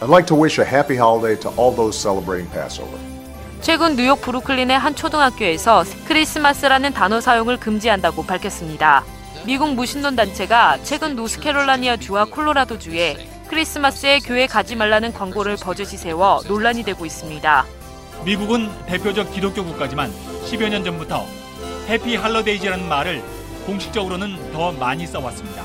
I'd like to wish a happy holiday to all those celebrating Passover. 최근 뉴욕 브루클린의 한 초등학교에서 크리스마스라는 단어 사용을 금지한다고 밝혔습니다. 미국 무신론 단체가 최근 노스캐롤라니아 주와 콜로라도 주에 크리스마스에 교회 가지 말라는 광고를 버젓이 세워 논란이 되고 있습니다. 미국은 대표적 기독교 국가지만 10여 년 전부터 해피 할러데이즈라는 말을 공식적으로는 더 많이 써왔습니다.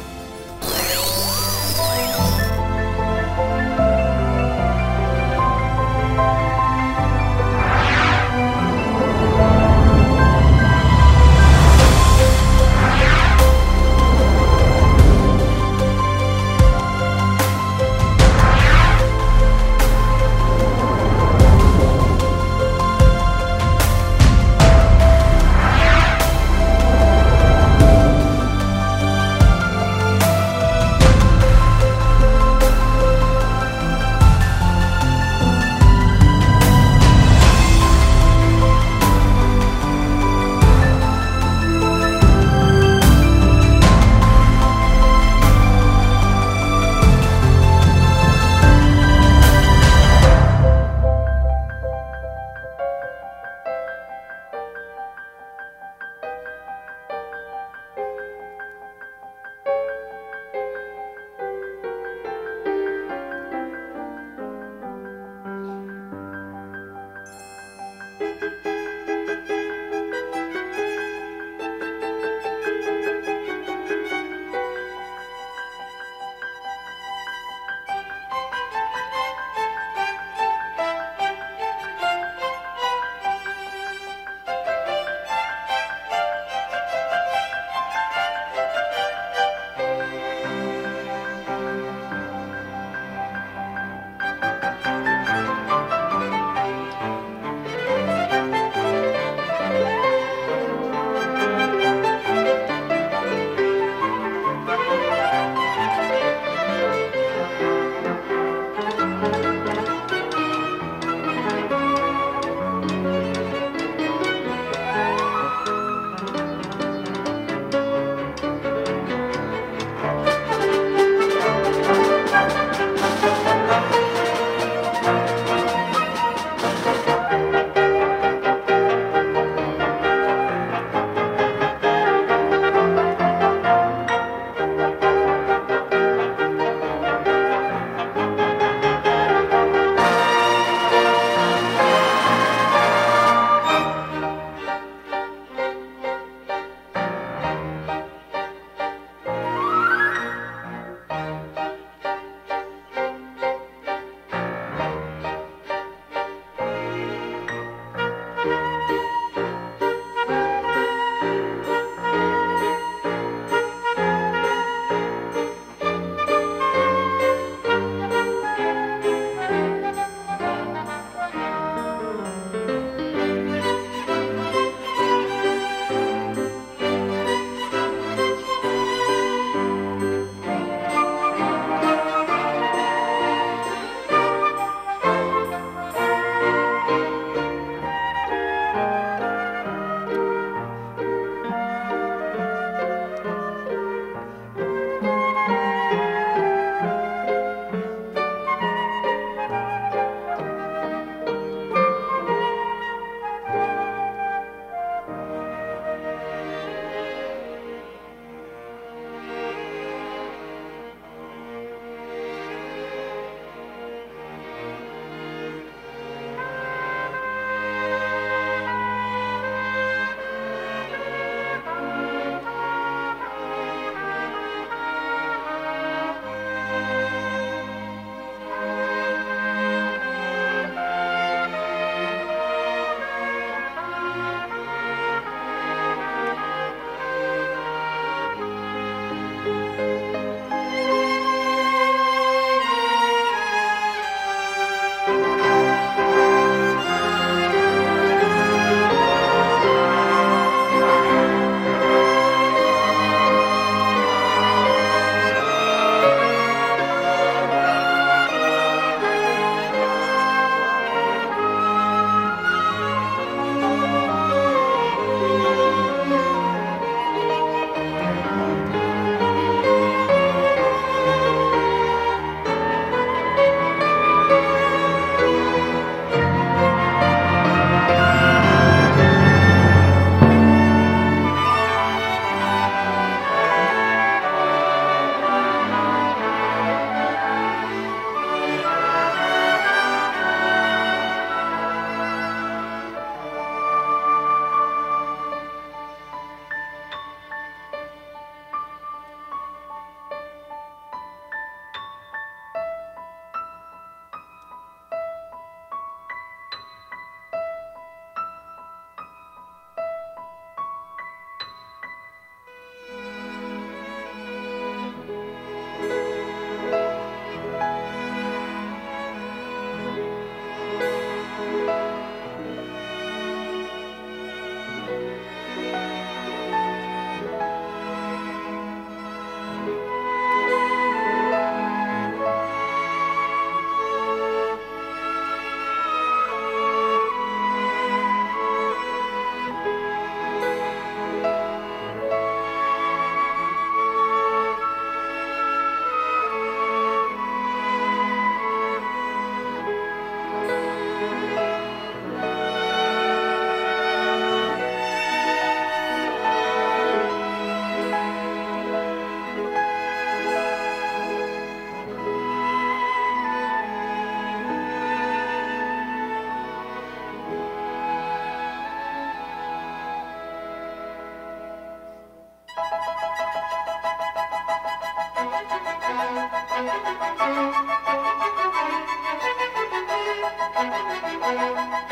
Música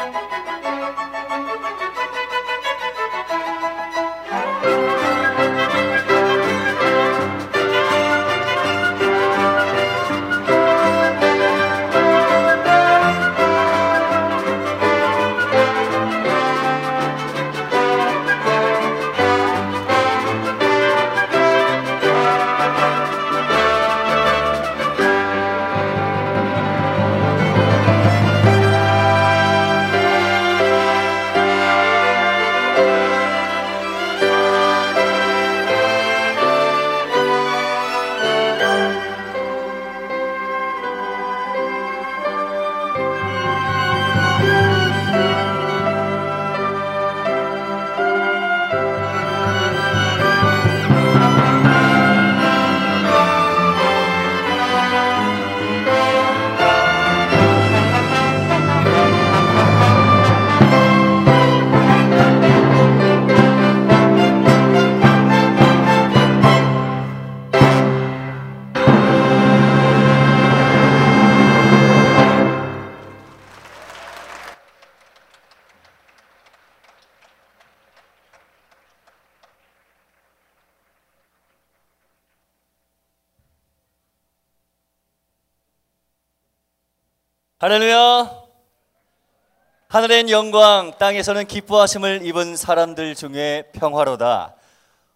할렐루야. 하늘엔 영광, 땅에서는 기뻐하심을 입은 사람들 중에 평화로다.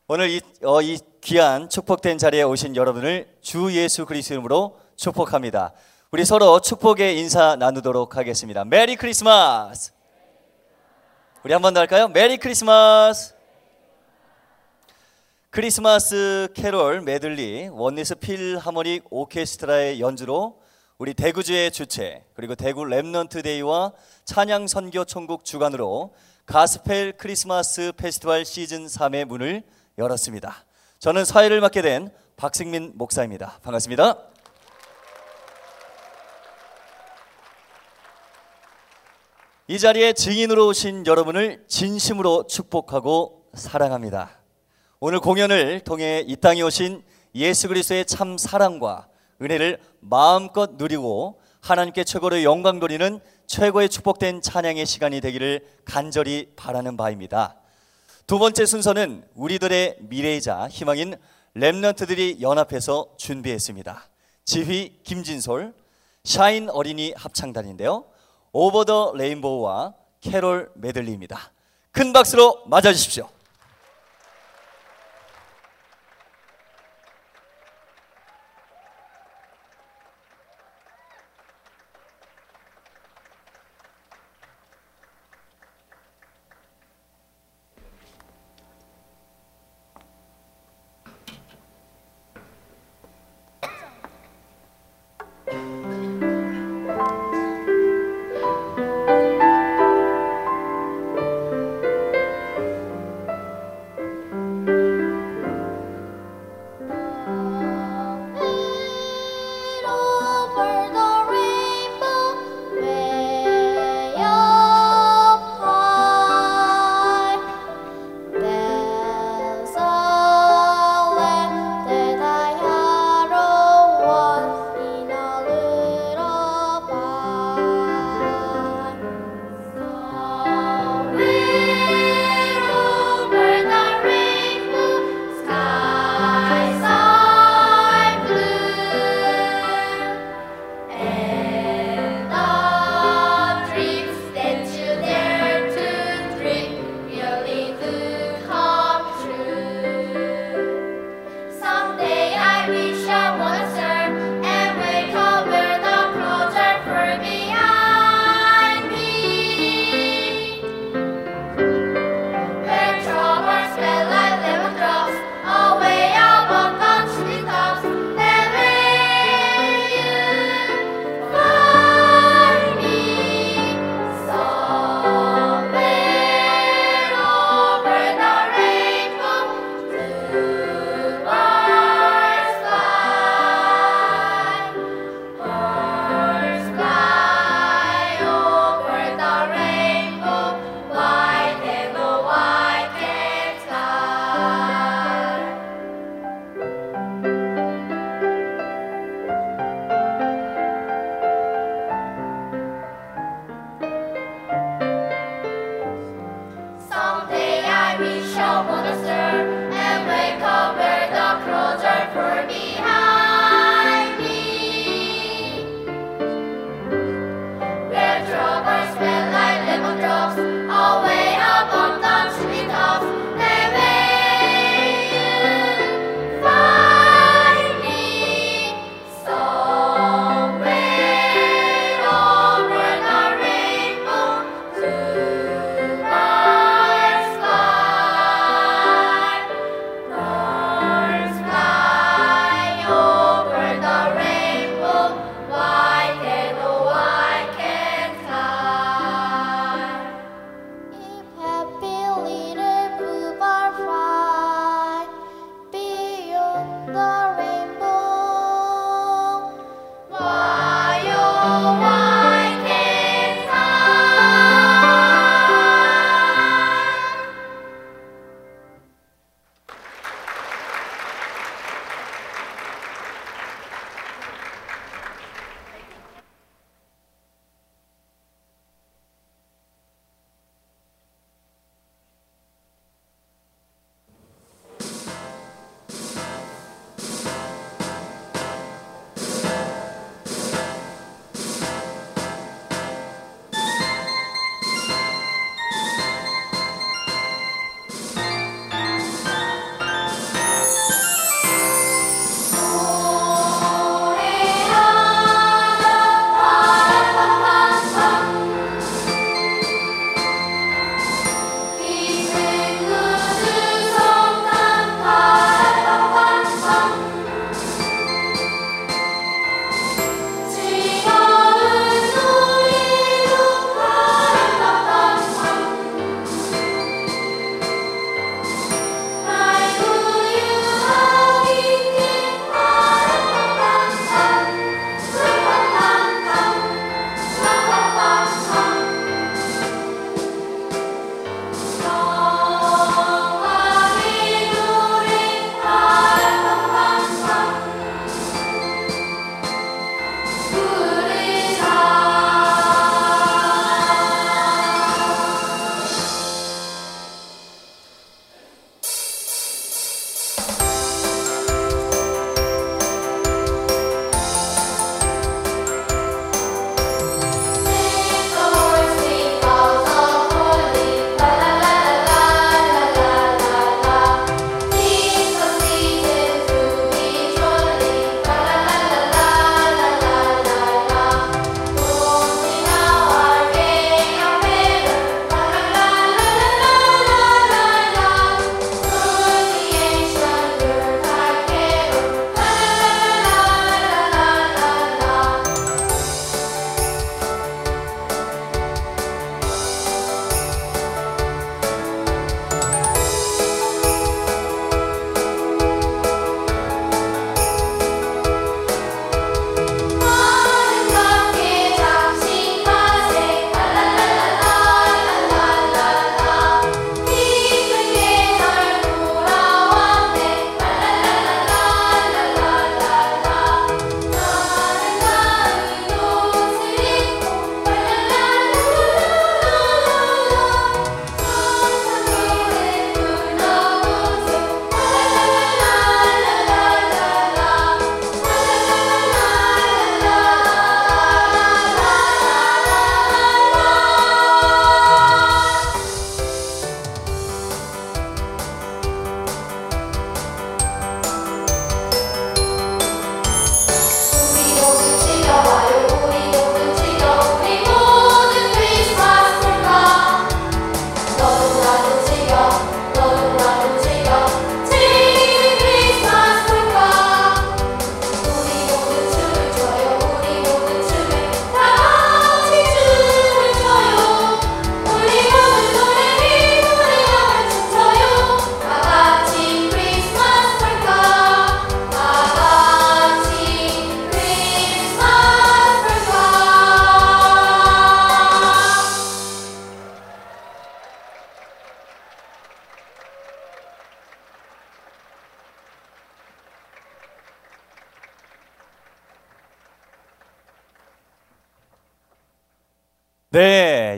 오늘 이, 어, 이 귀한 축복된 자리에 오신 여러분을 주 예수 그리스도 이름으로 축복합니다. 우리 서로 축복의 인사 나누도록 하겠습니다. 메리 크리스마스. 우리 한 번 더 할까요? 메리 크리스마스. 크리스마스 캐롤 메들리 원니스 필하모닉 오케스트라의 연주로 우리 대구주의 주최 그리고 대구 Remnant Day와 찬양 선교 천국 주관으로 가스펠 크리스마스 페스티벌 시즌 3의 문을 열었습니다. 저는 사회를 맡게 된 박승민 목사입니다. 반갑습니다. 이 자리에 증인으로 오신 여러분을 진심으로 축복하고 사랑합니다. 오늘 공연을 통해 이 땅에 오신 예수 그리스도의 참 사랑과 은혜를 마음껏 누리고 하나님께 최고로 영광 돌리는 최고의 축복된 찬양의 시간이 되기를 간절히 바라는 바입니다. 두 번째 순서는 우리들의 미래이자 희망인 Remnant들이 연합해서 준비했습니다. 지휘 김진솔, 샤인 어린이 합창단인데요. Over the Rainbow와 캐롤 메들리입니다. 큰 박수로 맞아주십시오.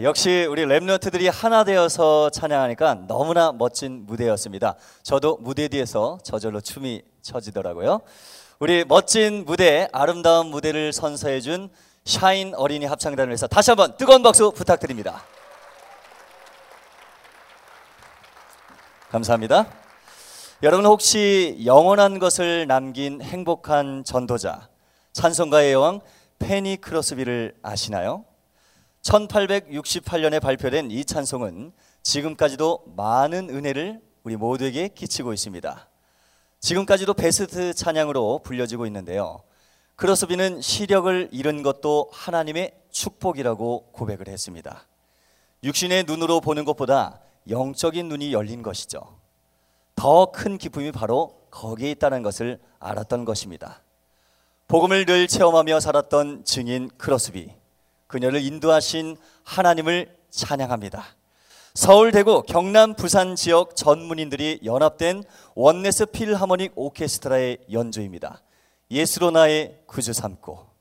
역시 우리 랩런트들이 하나 되어서 찬양하니까 너무나 멋진 무대였습니다. 저도 무대 뒤에서 저절로 춤이 쳐지더라고요. 우리 멋진 무대, 아름다운 무대를 선사해 준 샤인 어린이 합창단을 위해서 다시 한번 뜨거운 박수 부탁드립니다. 감사합니다. 여러분 혹시 영원한 것을 남긴 행복한 전도자 찬송가의 여왕 페니 크로스비를 아시나요? 1868년에 발표된 이 찬송은 지금까지도 많은 은혜를 우리 모두에게 끼치고 있습니다. 지금까지도 베스트 찬양으로 불려지고 있는데요. 크로스비는 시력을 잃은 것도 하나님의 축복이라고 고백을 했습니다. 육신의 눈으로 보는 것보다 영적인 눈이 열린 것이죠. 더 큰 기쁨이 바로 거기에 있다는 것을 알았던 것입니다. 복음을 늘 체험하며 살았던 증인 크로스비. 그녀를 인도하신 하나님을 찬양합니다. 서울, 대구, 경남, 부산 지역 전문인들이 연합된 원네스 필하모닉 오케스트라의 연주입니다. 예수로 나의 구주 삼고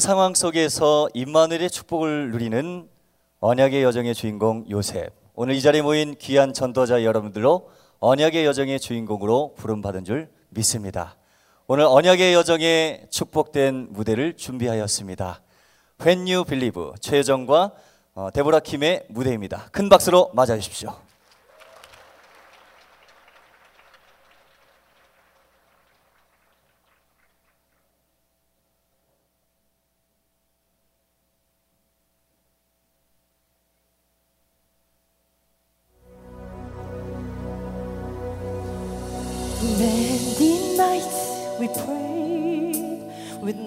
상황 속에서 임마누엘의 축복을 누리는 언약의 여정의 주인공 요셉. 오늘 이 자리에 모인 귀한 전도자 여러분들로 언약의 여정의 주인공으로 부름받은 줄 믿습니다. 오늘 언약의 여정에 축복된 무대를 준비하였습니다. When You Believe 최정과 어, 데보라 킴의 무대입니다. 큰 박수로 맞아 주십시오.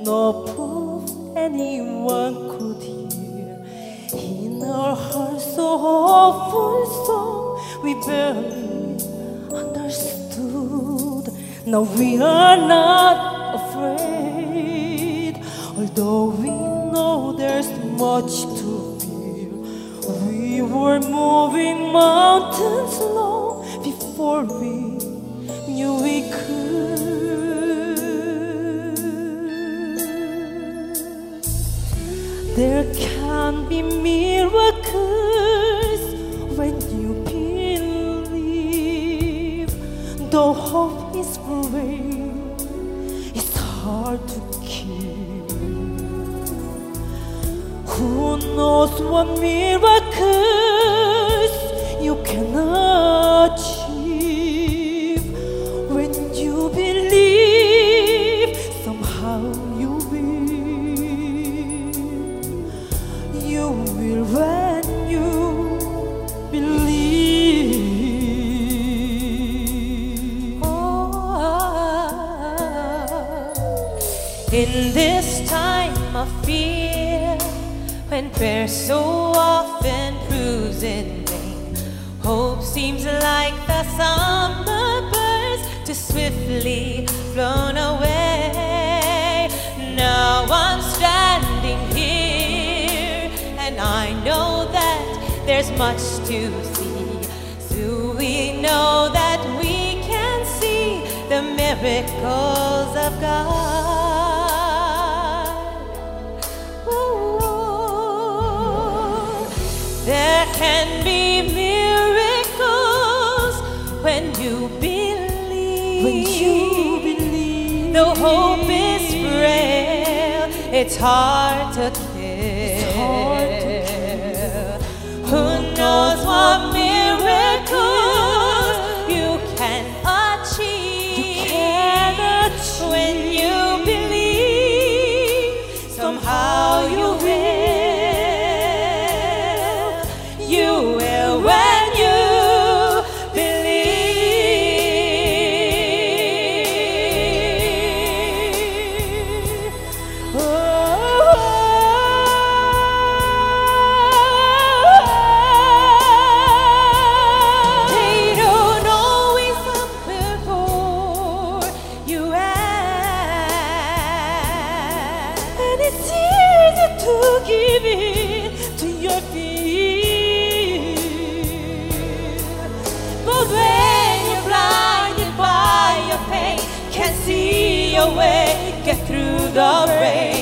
No proof anyone could hear. In our hearts, so awful song we barely understood. Now we are not afraid, although we know there's much to fear. We were moving mountains long before we knew we could. There can be miracles when you believe. Though hope is brave, it's hard to keep. Who knows what miracles you can prayer so often proves in vain, hope seems like the summer birds too swiftly flown away. Now I'm standing here, and I know that there's much to see. So we know that we can see the miracles of God. Though hope is frail, it's hard to get through the rain.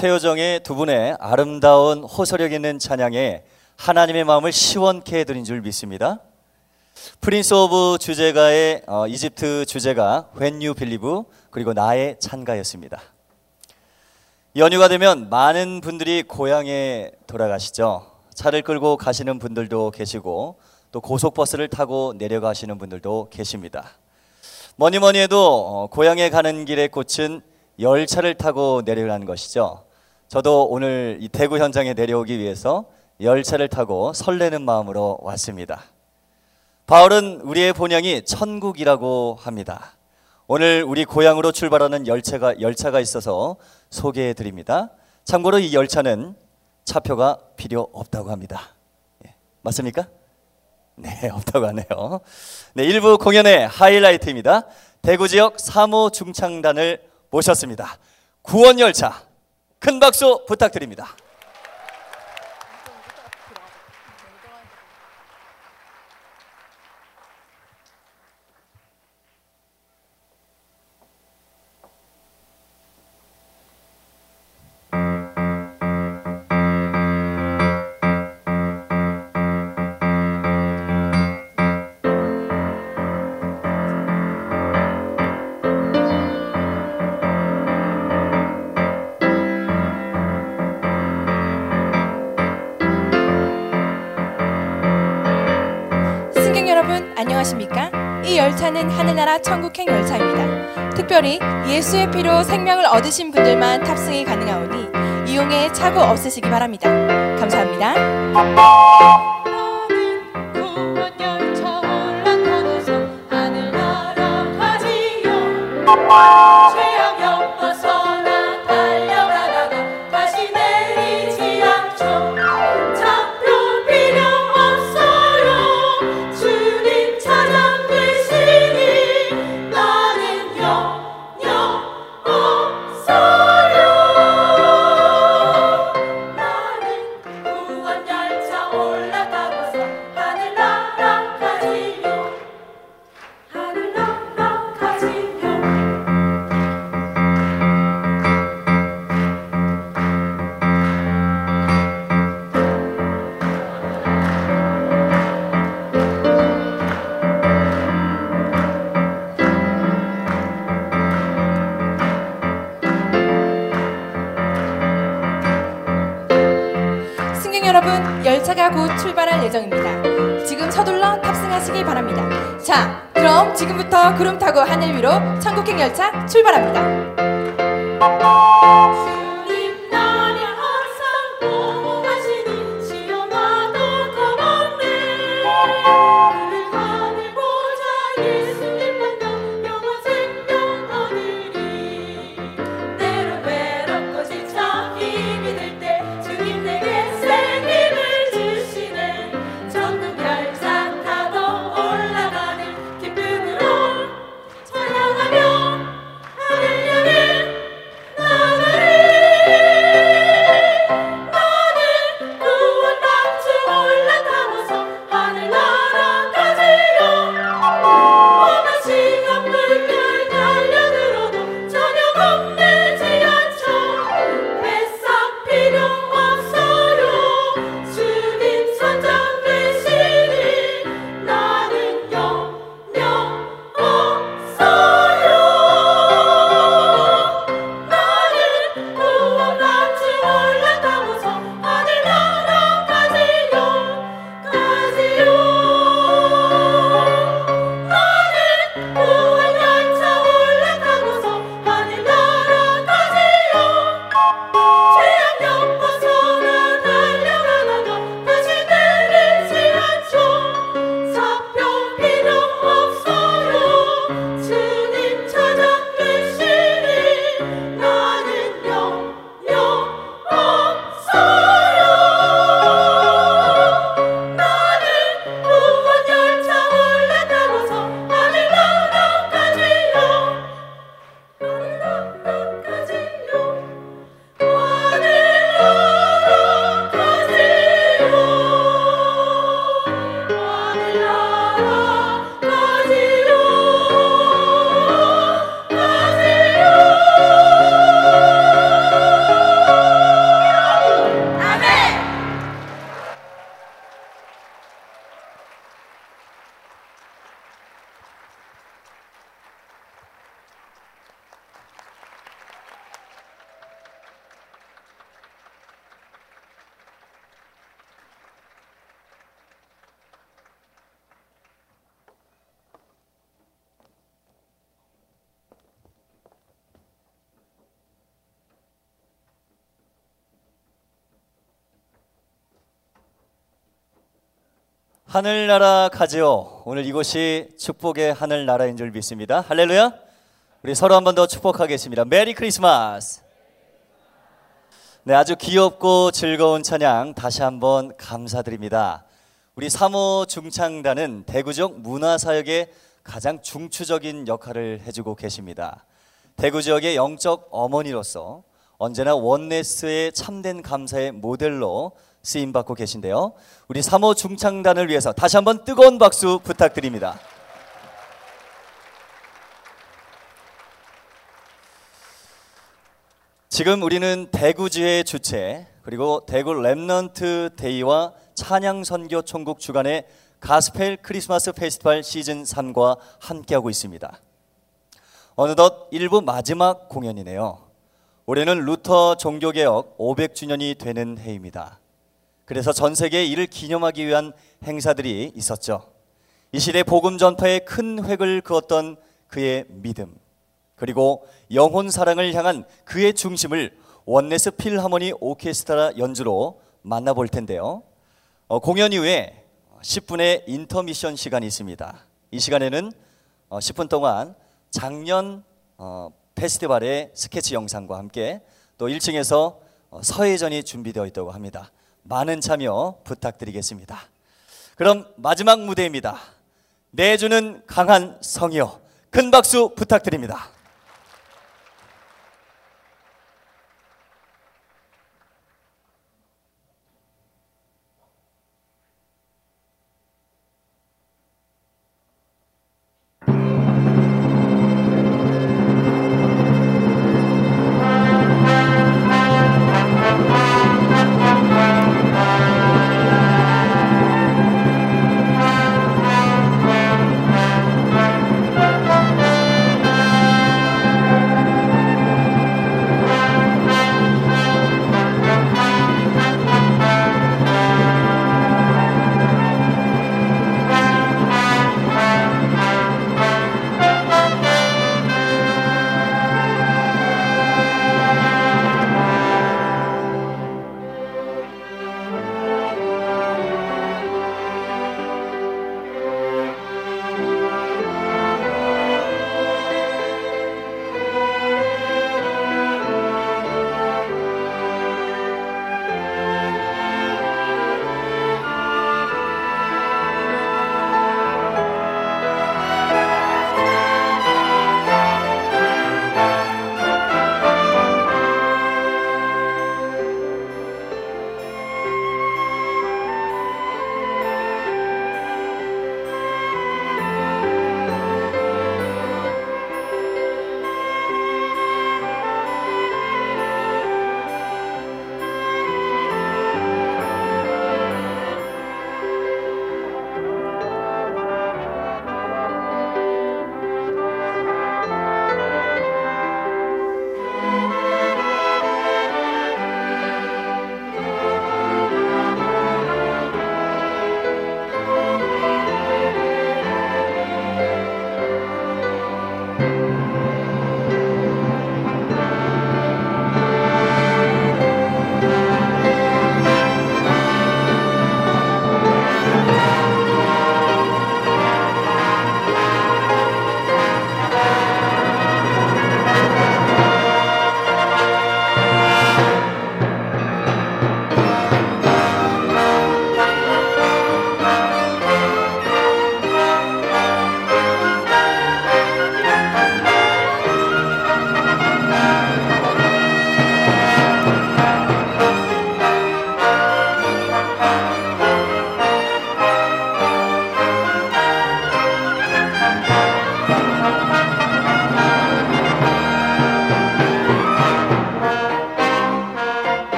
최효정의 두 분의 아름다운 호소력 있는 찬양에 하나님의 마음을 시원케 해드린 줄 믿습니다. Prince of 주제가의 어, 이집트 주제가 When You Believe 그리고 나의 찬가였습니다. 연휴가 되면 많은 분들이 고향에 돌아가시죠. 차를 끌고 가시는 분들도 계시고 또 고속버스를 타고 내려가시는 분들도 계십니다. 뭐니 뭐니 해도 어, 고향에 가는 길의 꽃은 열차를 타고 내려가는 것이죠. 저도 오늘 이 대구 현장에 내려오기 위해서 열차를 타고 설레는 마음으로 왔습니다. 바울은 우리의 본향이 천국이라고 합니다. 오늘 우리 고향으로 출발하는 열차가 열차가 있어서 소개해 드립니다. 참고로 이 열차는 차표가 필요 없다고 합니다. 예, 맞습니까? 네, 없다고 하네요. 네, 일부 공연의 하이라이트입니다. 대구 지역 사모 중창단을 모셨습니다. 구원 열차 큰 박수 부탁드립니다. 하늘나라 천국행 열차입니다. 특별히 예수의 피로 생명을 얻으신 분들만 탑승이 가능하오니 이용에 착오 없으시기 바랍니다. 감사합니다. 하늘나라 가지요 그럼 타고 하늘 위로 천국행 열차 출발합니다. 하늘나라 가지요. 오늘 이곳이 축복의 하늘나라인 줄 믿습니다. 할렐루야. 우리 서로 한 번 더 축복하겠습니다. 메리 크리스마스. 네, 아주 귀엽고 즐거운 찬양 다시 한번 감사드립니다. 우리 사모 중창단은 대구 지역 문화사역의 가장 중추적인 역할을 해주고 계십니다. 대구 지역의 영적 어머니로서 언제나 원네스의 참된 감사의 모델로 쓰임 받고 계신데요. 우리 3호 중창단을 위해서 다시 한번 뜨거운 박수 부탁드립니다. 지금 우리는 대구지회 주최 그리고 대구 Remnant Day와 찬양 선교 총국 주관의 가스펠 크리스마스 페스티벌 시즌 3과 함께하고 있습니다. 어느덧 일부 마지막 공연이네요. 올해는 루터 종교개혁 500주년이 되는 해입니다. 그래서 전 세계에 이를 기념하기 위한 행사들이 있었죠. 이 시대 복음 전파에 큰 획을 그었던 그의 믿음, 그리고 영혼 사랑을 향한 그의 중심을 원네스 필하모니 오케스트라 연주로 만나볼 텐데요. 어, 공연 이후에 10분의 인터미션 시간이 있습니다. 이 시간에는 어, 10분 동안 작년 어, 페스티벌의 스케치 영상과 함께 또 1층에서 어, 서예전이 준비되어 있다고 합니다. 많은 참여 부탁드리겠습니다. 그럼 마지막 무대입니다. 내주는 강한 성이여 큰 박수 부탁드립니다.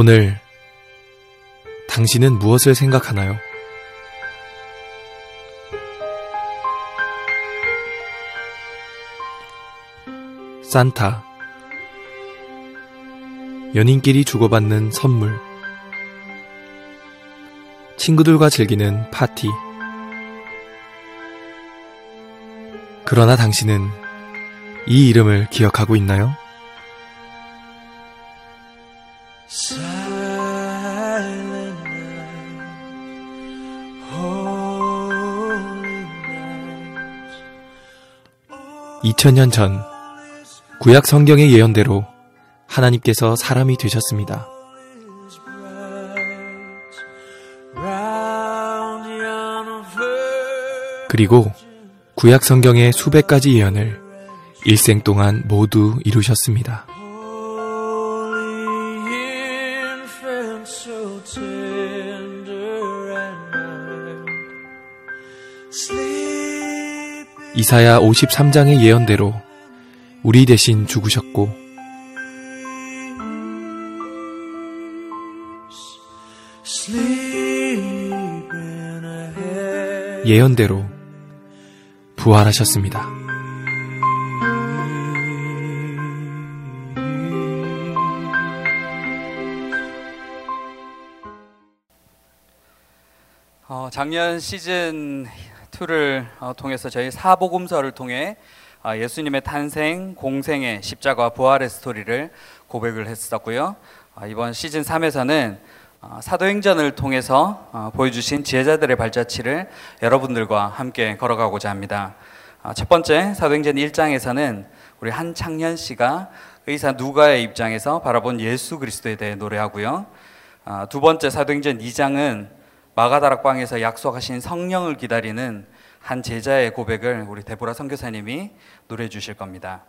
오늘 당신은 무엇을 생각하나요? 산타 연인끼리 주고받는 선물 친구들과 즐기는 파티 그러나 당신은 이 이름을 기억하고 있나요? 2000년 전 구약 성경의 예언대로 하나님께서 사람이 되셨습니다. 그리고 구약 성경의 수백 가지 예언을 일생 동안 모두 이루셨습니다. 이사야 53장의 예언대로 우리 대신 죽으셨고. 예언대로 부활하셨습니다. 어, 작년 시즌 2를 어, 통해서 저희 사복음서를 통해 어, 예수님의 탄생, 공생의 십자가 부활의 스토리를 고백을 했었고요. 어, 이번 시즌 3에서는 어, 사도행전을 통해서 어, 보여주신 제자들의 발자취를 여러분들과 함께 걸어가고자 합니다. 어, 첫 번째 사도행전 1장에서는 우리 한창현 씨가 의사 누가의 입장에서 바라본 예수 그리스도에 대해 노래하고요. 아, 두 번째 사도행전 2장은 마가다락 방에서 약속하신 성령을 기다리는 한 제자의 고백을 우리 데보라 선교사님이 노래해 주실 겁니다.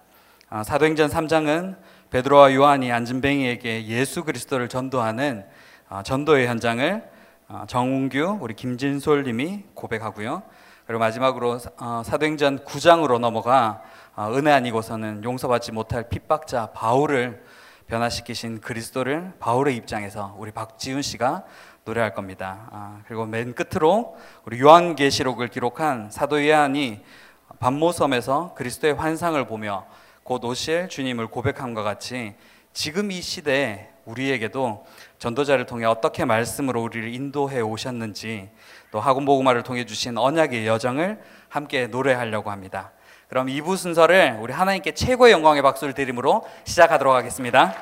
아, 사도행전 3장은 베드로와 요한이 안진뱅이에게 예수 그리스도를 전도하는 아, 전도의 현장을 아, 정웅규 우리 김진솔 님이 고백하고요. 그리고 마지막으로 어, 사도행전 9장으로 넘어가 어, 은혜 아니고서는 용서받지 못할 핍박자 바울을 변화시키신 그리스도를 바울의 입장에서 우리 박지훈 씨가 노래할 겁니다. 아, 그리고 맨 끝으로 우리 요한계시록을 기록한 사도 요한이 반모섬에서 그리스도의 환상을 보며 곧 오실 주님을 고백함과 같이 지금 이 시대에 우리에게도 전도자를 통해 어떻게 말씀으로 우리를 인도해 오셨는지 또 학원 보고마를 통해 주신 언약의 여정을 함께 노래하려고 합니다. 그럼 2부 순서를 우리 하나님께 최고의 영광의 박수를 드림으로 시작하도록 하겠습니다.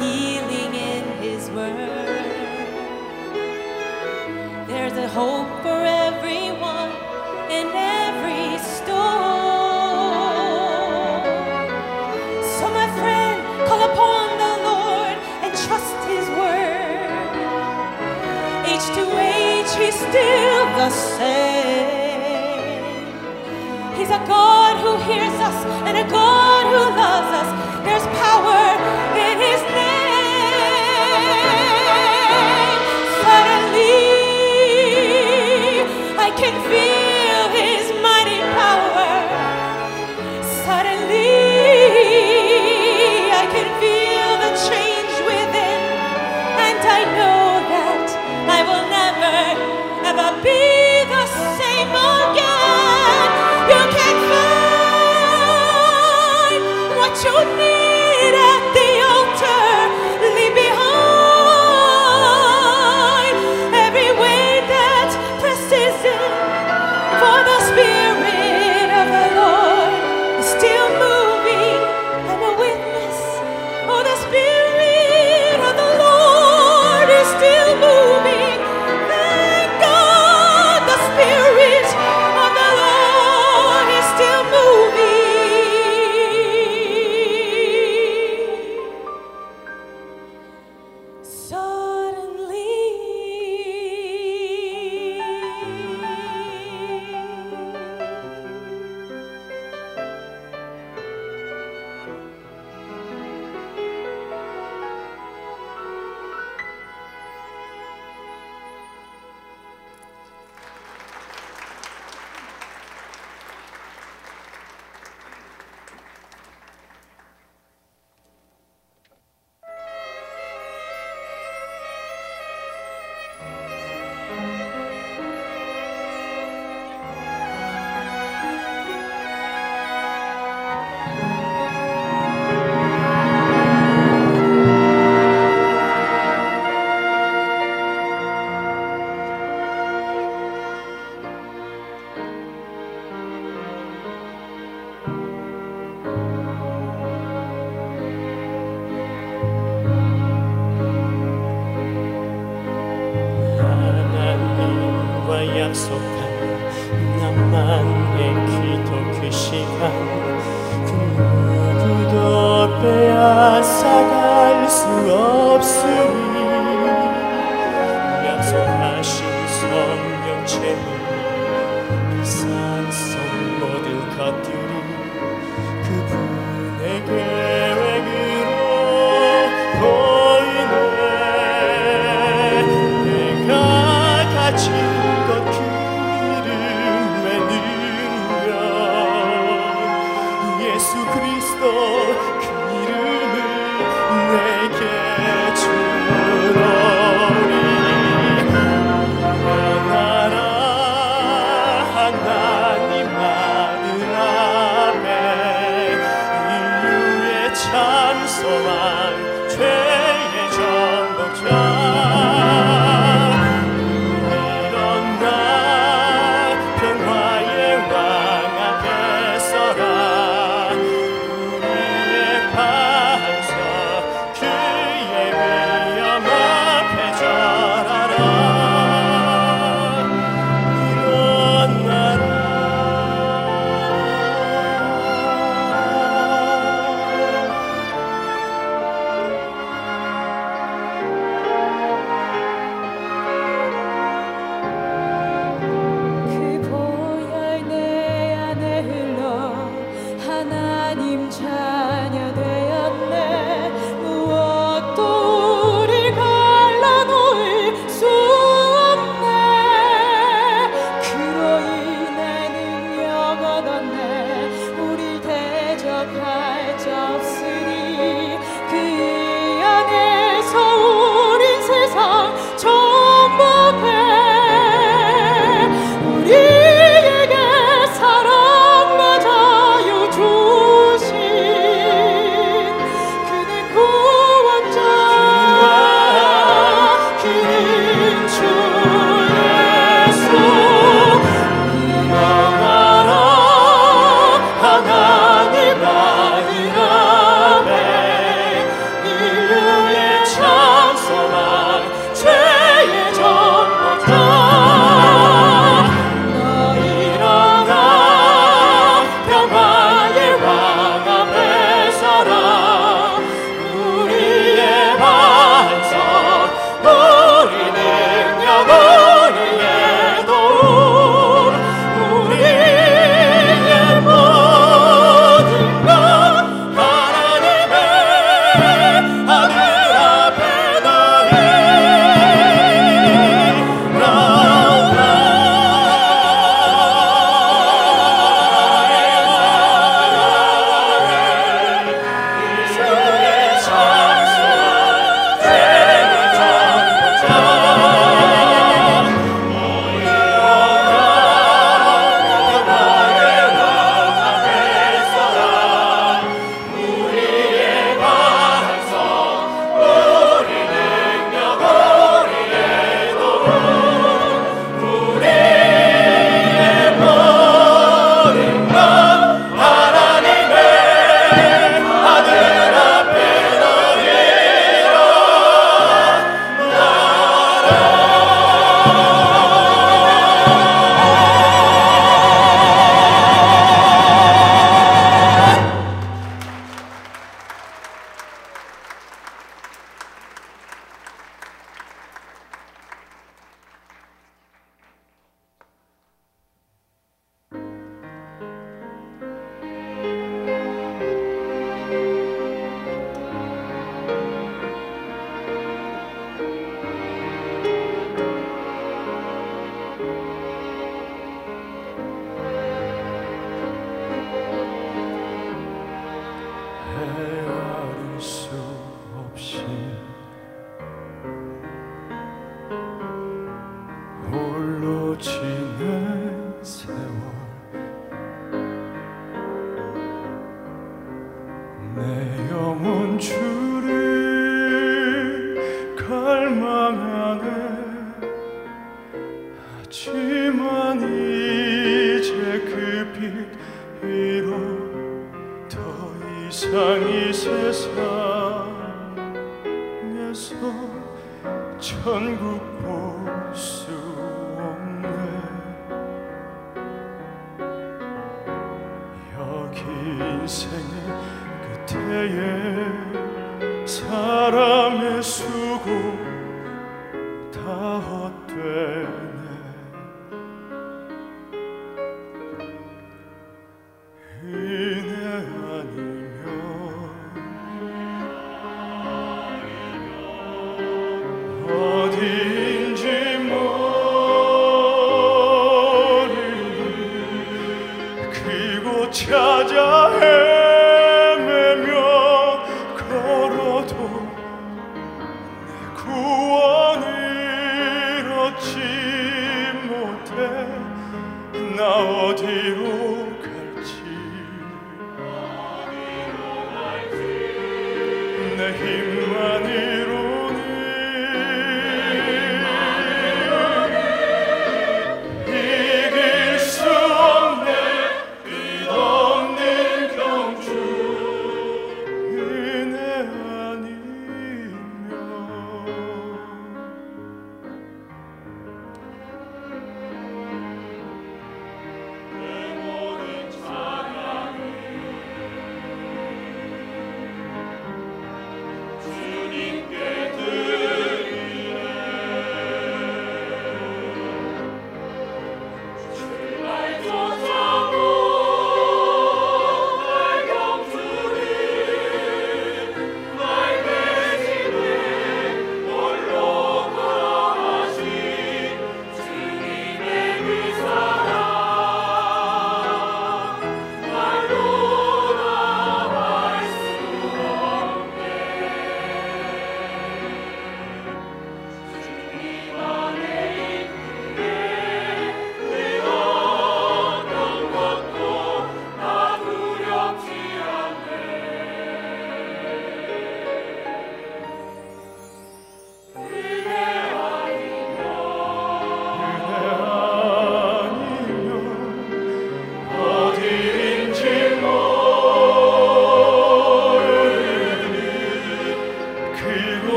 healing in His Word. There's a hope for everyone in every storm. So, my friend, call upon the Lord and trust His Word. Age to age, He's still the same. He's a God who hears us and a God who loves us. There's power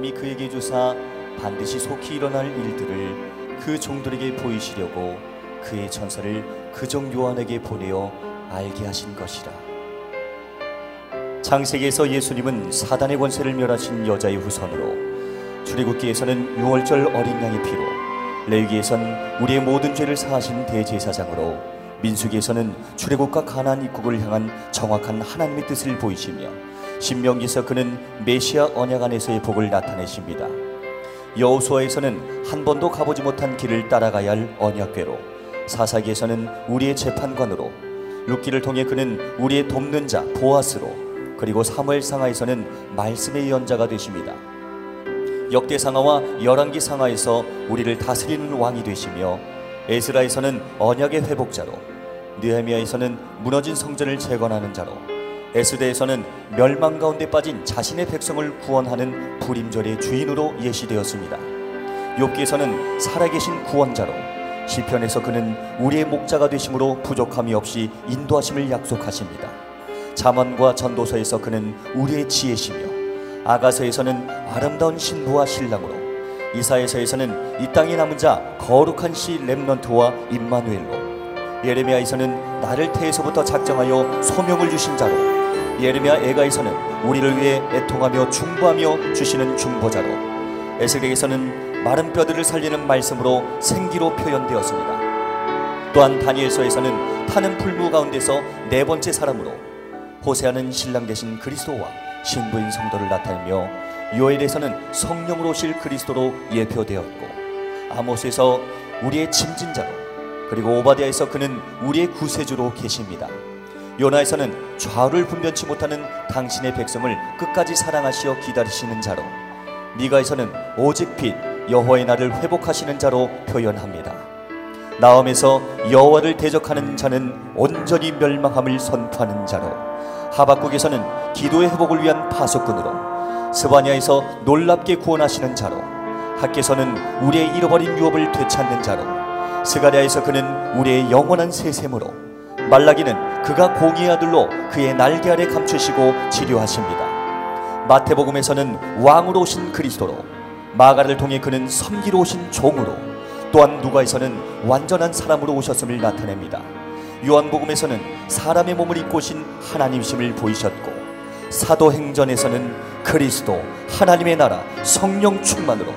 사람이 그에게 주사 반드시 속히 일어날 일들을 그 종들에게 보이시려고 그의 천사를 그정 요한에게 보내어 알게 하신 것이라. 창세기에서 예수님은 사단의 권세를 멸하신 여자의 후손으로 출애굽기에서는 6월절 어린 양의 피로 레위기에선 우리의 모든 죄를 사하신 대제사장으로 민수기에서는 출애굽과 가나안 입국을 향한 정확한 하나님의 뜻을 보이시며 신명기서 그는 메시아 언약 안에서의 복을 나타내십니다. 여호수아에서는 한 번도 가보지 못한 길을 따라가야 할 언약궤로 사사기에서는 우리의 재판관으로 룻기를 통해 그는 우리의 돕는 자 보아스로 그리고 사무엘상하에서는 말씀의 연자가 되십니다. 역대상하와 열왕기 상하에서 우리를 다스리는 왕이 되시며 에스라에서는 언약의 회복자로 느헤미야에서는 무너진 성전을 재건하는 자로 에스대에서는 멸망 가운데 빠진 자신의 백성을 구원하는 불임절의 주인으로 예시되었습니다. 욥기에서는 살아계신 구원자로 시편에서 그는 우리의 목자가 되심으로 부족함이 없이 인도하심을 약속하십니다. 잠언과 전도서에서 그는 우리의 지혜시며 아가서에서는 아름다운 신부와 신랑으로 이사에서에서는 이 땅에 남은 자 거룩한 시 렘넌트와 임마누엘로 예레미야에서는 나를 태에서부터 작정하여 소명을 주신 자로 예레미야 애가에서는 우리를 위해 애통하며 중보하며 주시는 중보자로 에스겔에서는 마른 뼈들을 살리는 말씀으로 생기로 표현되었습니다. 또한 다니엘서에서는 타는 풀무 가운데서 네 번째 사람으로 호세아는 신랑 대신 그리스도와 신부인 성도를 나타내며 요엘에서는 성령으로 오실 그리스도로 예표되었고 아모스에서 우리의 짐진자로 그리고 오바디아에서 그는 우리의 구세주로 계십니다. 요나에서는 좌우를 분변치 못하는 당신의 백성을 끝까지 사랑하시어 기다리시는 자로 미가에서는 오직 빛 여호와의 날을 회복하시는 자로 표현합니다. 나음에서 여호와를 대적하는 자는 온전히 멸망함을 선포하는 자로 하박국에서는 기도의 회복을 위한 파수꾼으로 스바냐에서 놀랍게 구원하시는 자로 학계서는 우리의 잃어버린 유업을 되찾는 자로 스가랴에서 그는 우리의 영원한 세셈으로 말라기는 그가 공의의 아들로 그의 날개 아래 감추시고 치료하십니다. 마태복음에서는 왕으로 오신 그리스도로 마가를 통해 그는 섬기로 오신 종으로 또한 누가에서는 완전한 사람으로 오셨음을 나타냅니다. 요한복음에서는 사람의 몸을 입고 오신 하나님심을 보이셨고 사도행전에서는 그리스도 하나님의 나라 성령 충만으로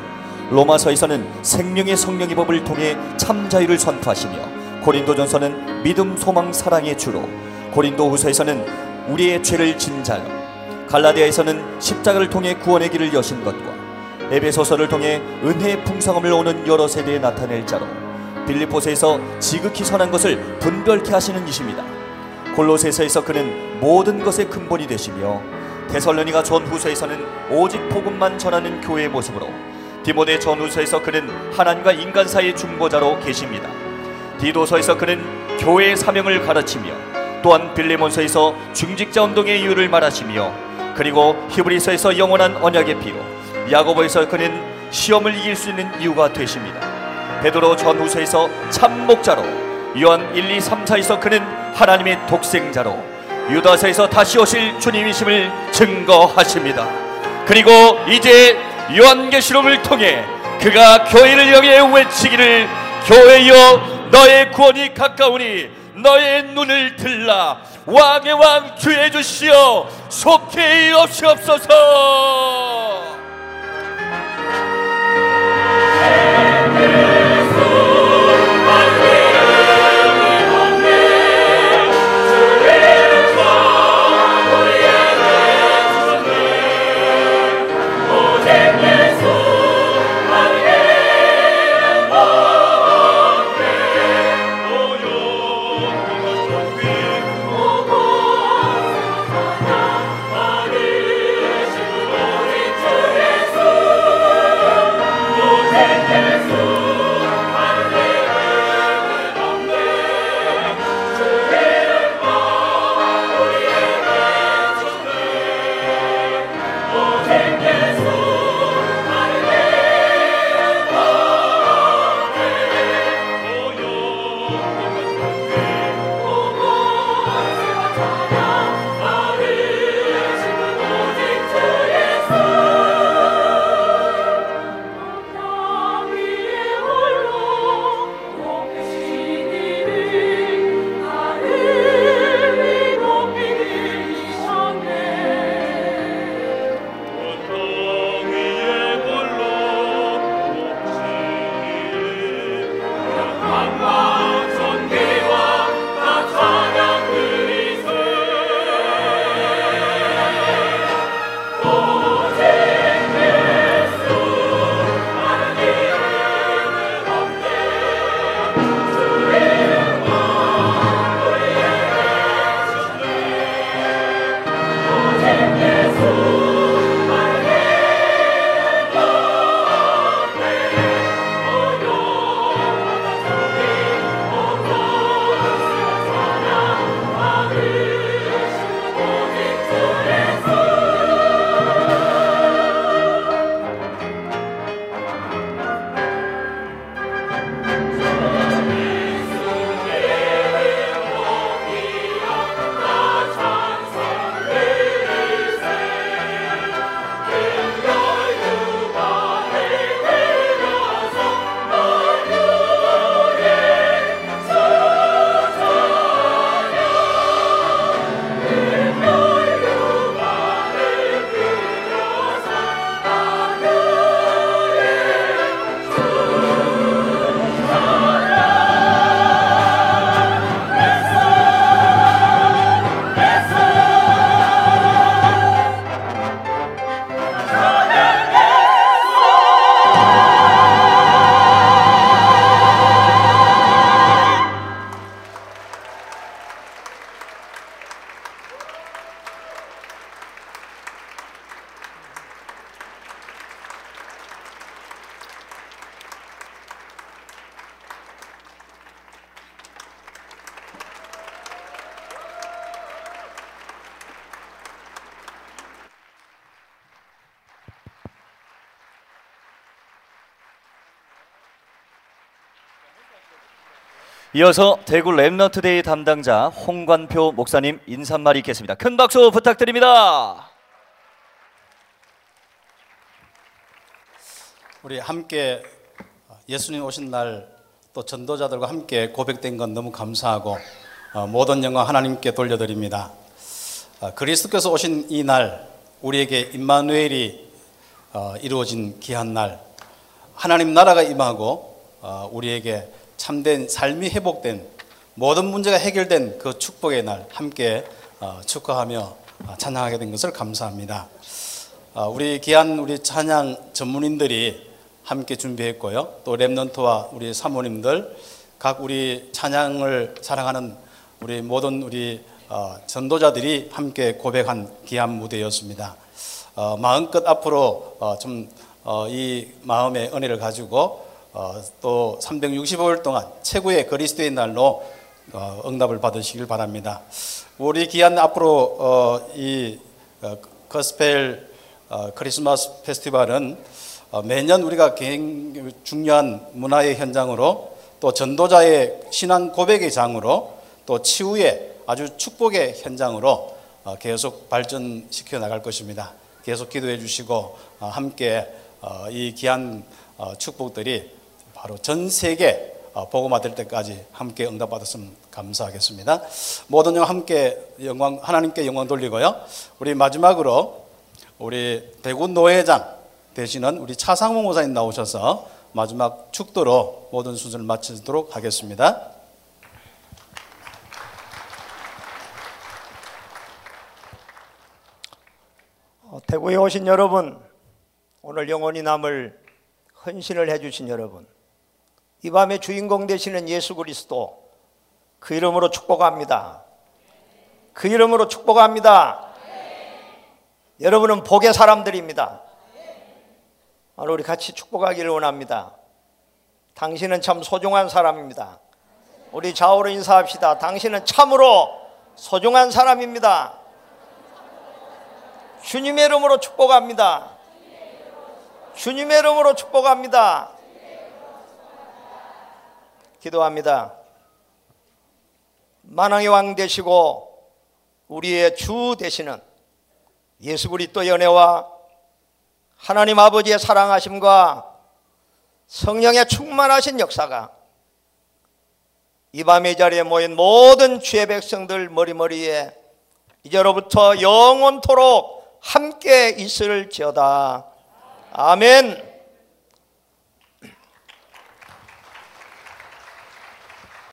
로마서에서는 생명의 성령의 법을 통해 참 자유를 선포하시며 고린도전서는 믿음 소망 사랑의 주로 고린도후서에서는 우리의 죄를 진자여 갈라디아에서는 십자가를 통해 구원의 길을 여신 것과 에베소서를 통해 은혜의 풍성함을 오는 여러 세대에 나타낼 자로 빌립보서에서 지극히 선한 것을 분별케 하시는 이십니다. 골로새서에서 그는 모든 것의 근본이 되시며 데살로니가 전후서에서는 오직 복음만 전하는 교회의 모습으로 디모데 전후서에서 그는 하나님과 인간 사이의 중보자로 계십니다. 디도서에서 그는 교회의 사명을 가르치며 또한 빌레몬서에서 중직자 운동의 이유를 말하시며 그리고 히브리서에서 영원한 언약의 피로 야고보에서 그는 시험을 이길 수 있는 이유가 되십니다. 베드로 전후서에서 참 목자로 요한 1, 2, 3, 4에서 그는 하나님의 독생자로 유다서에서 다시 오실 주님이심을 증거하십니다. 그리고 이제 요한계시록을 통해 그가 교회를 향해 외치기를 교회여 너의 구원이 가까우니 너의 눈을 들라. 왕의 왕 주의 주시여 속히 없이옵소서 이어서 대구 Remnant Day 담당자 홍관표 목사님 인사말이 있겠습니다. 큰 박수 부탁드립니다. 우리 함께 예수님 오신 날 또 전도자들과 함께 고백된 건 너무 감사하고 어, 모든 영광 하나님께 돌려드립니다. 어, 그리스도께서 오신 이 날 우리에게 임마누엘이 어, 이루어진 귀한 날 하나님 나라가 임하고 어, 우리에게 참된 삶이 회복된 모든 문제가 해결된 그 축복의 날 함께 어, 축하하며 어, 찬양하게 된 것을 감사합니다. 어, 우리 귀한 우리 찬양 전문인들이 함께 준비했고요. 또 랩넌트와 우리 사모님들 각 우리 찬양을 사랑하는 우리 모든 우리 어, 전도자들이 함께 고백한 귀한 무대였습니다. 어, 마음껏 앞으로 어, 좀이 마음의 은혜를 가지고 어, 또 365일 동안 최고의 그리스도의 날로 어, 응답을 받으시길 바랍니다. 우리 귀한 앞으로 어, 이 어, 거스펠 어, 크리스마스 페스티벌은 어, 매년 우리가 중요한 문화의 현장으로 또 전도자의 신앙 고백의 장으로 또 치유의 아주 축복의 현장으로 어, 계속 발전시켜 나갈 것입니다. 계속 기도해 주시고 어, 함께 어, 이 귀한 어, 축복들이 바로 전 세계 어, 복음화 될 때까지 함께 응답받았으면 감사하겠습니다. 모든 영 함께 영광 하나님께 영광 돌리고요. 우리 마지막으로 우리 대구 노회장 되시는 우리 차상호 목사님 나오셔서 마지막 축도로 모든 순서를 마치도록 하겠습니다. 어, 대구에 오신 여러분, 오늘 영원히 남을 헌신을 해주신 여러분, 이 밤의 주인공 되시는 예수 그리스도, 그 이름으로 축복합니다. 그 이름으로 축복합니다. 여러분은 복의 사람들입니다. 오늘 우리 같이 축복하기를 원합니다. 당신은 참 소중한 사람입니다. 우리 좌우로 인사합시다. 당신은 참으로 소중한 사람입니다. 주님의 이름으로 축복합니다. 주님의 이름으로 축복합니다. 기도합니다. 만왕의 왕 되시고 우리의 주 되시는 예수 그리스도 연애와 하나님 아버지의 사랑하심과 성령의 충만하신 역사가 이 밤의 자리에 모인 모든 주의 백성들 머리머리에 이제로부터 영원토록 함께 있을지어다. 아멘.